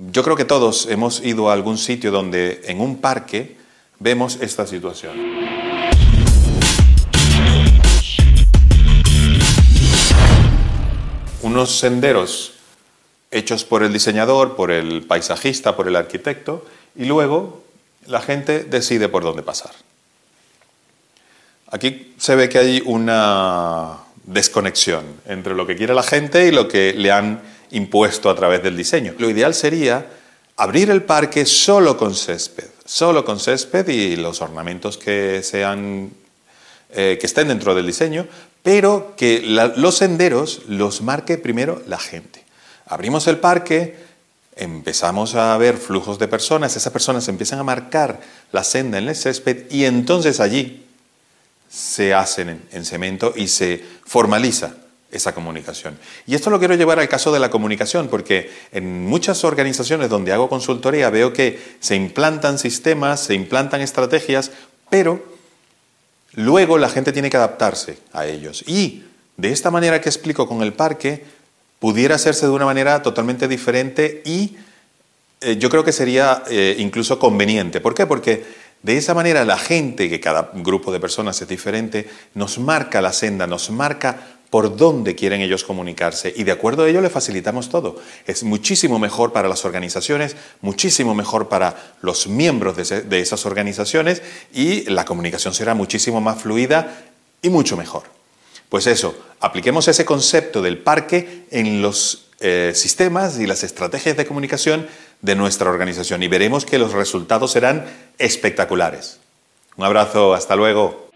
Yo creo que todos hemos ido a algún sitio donde en un parque vemos esta situación. Unos senderos hechos por el diseñador, por el paisajista, por el arquitecto, y luego la gente decide por dónde pasar. Aquí se ve que hay una desconexión entre lo que quiere la gente y lo que le han impuesto a través del diseño. Lo ideal sería abrir el parque solo con césped, solo con césped y los ornamentos que sean eh, que estén dentro del diseño, pero que los senderos los marque primero la gente. Abrimos el parque, empezamos a ver flujos de personas, esas personas empiezan a marcar la senda en el césped y entonces allí se hacen en cemento y se formaliza esa comunicación. Y esto lo quiero llevar al caso de la comunicación, porque en muchas organizaciones donde hago consultoría veo que se implantan sistemas, se implantan estrategias, pero luego la gente tiene que adaptarse a ellos. Y de esta manera que explico con el parque, pudiera hacerse de una manera totalmente diferente y eh, yo creo que sería eh, incluso conveniente. ¿Por qué? Porque de esa manera la gente, que cada grupo de personas es diferente, nos marca la senda, nos marca por dónde quieren ellos comunicarse y de acuerdo a ello le facilitamos todo. Es muchísimo mejor para las organizaciones, muchísimo mejor para los miembros de, esas organizaciones y la comunicación será muchísimo más fluida y mucho mejor. Pues eso, apliquemos ese concepto del parque en los eh, sistemas y las estrategias de comunicación de nuestra organización y veremos que los resultados serán espectaculares. Un abrazo, hasta luego.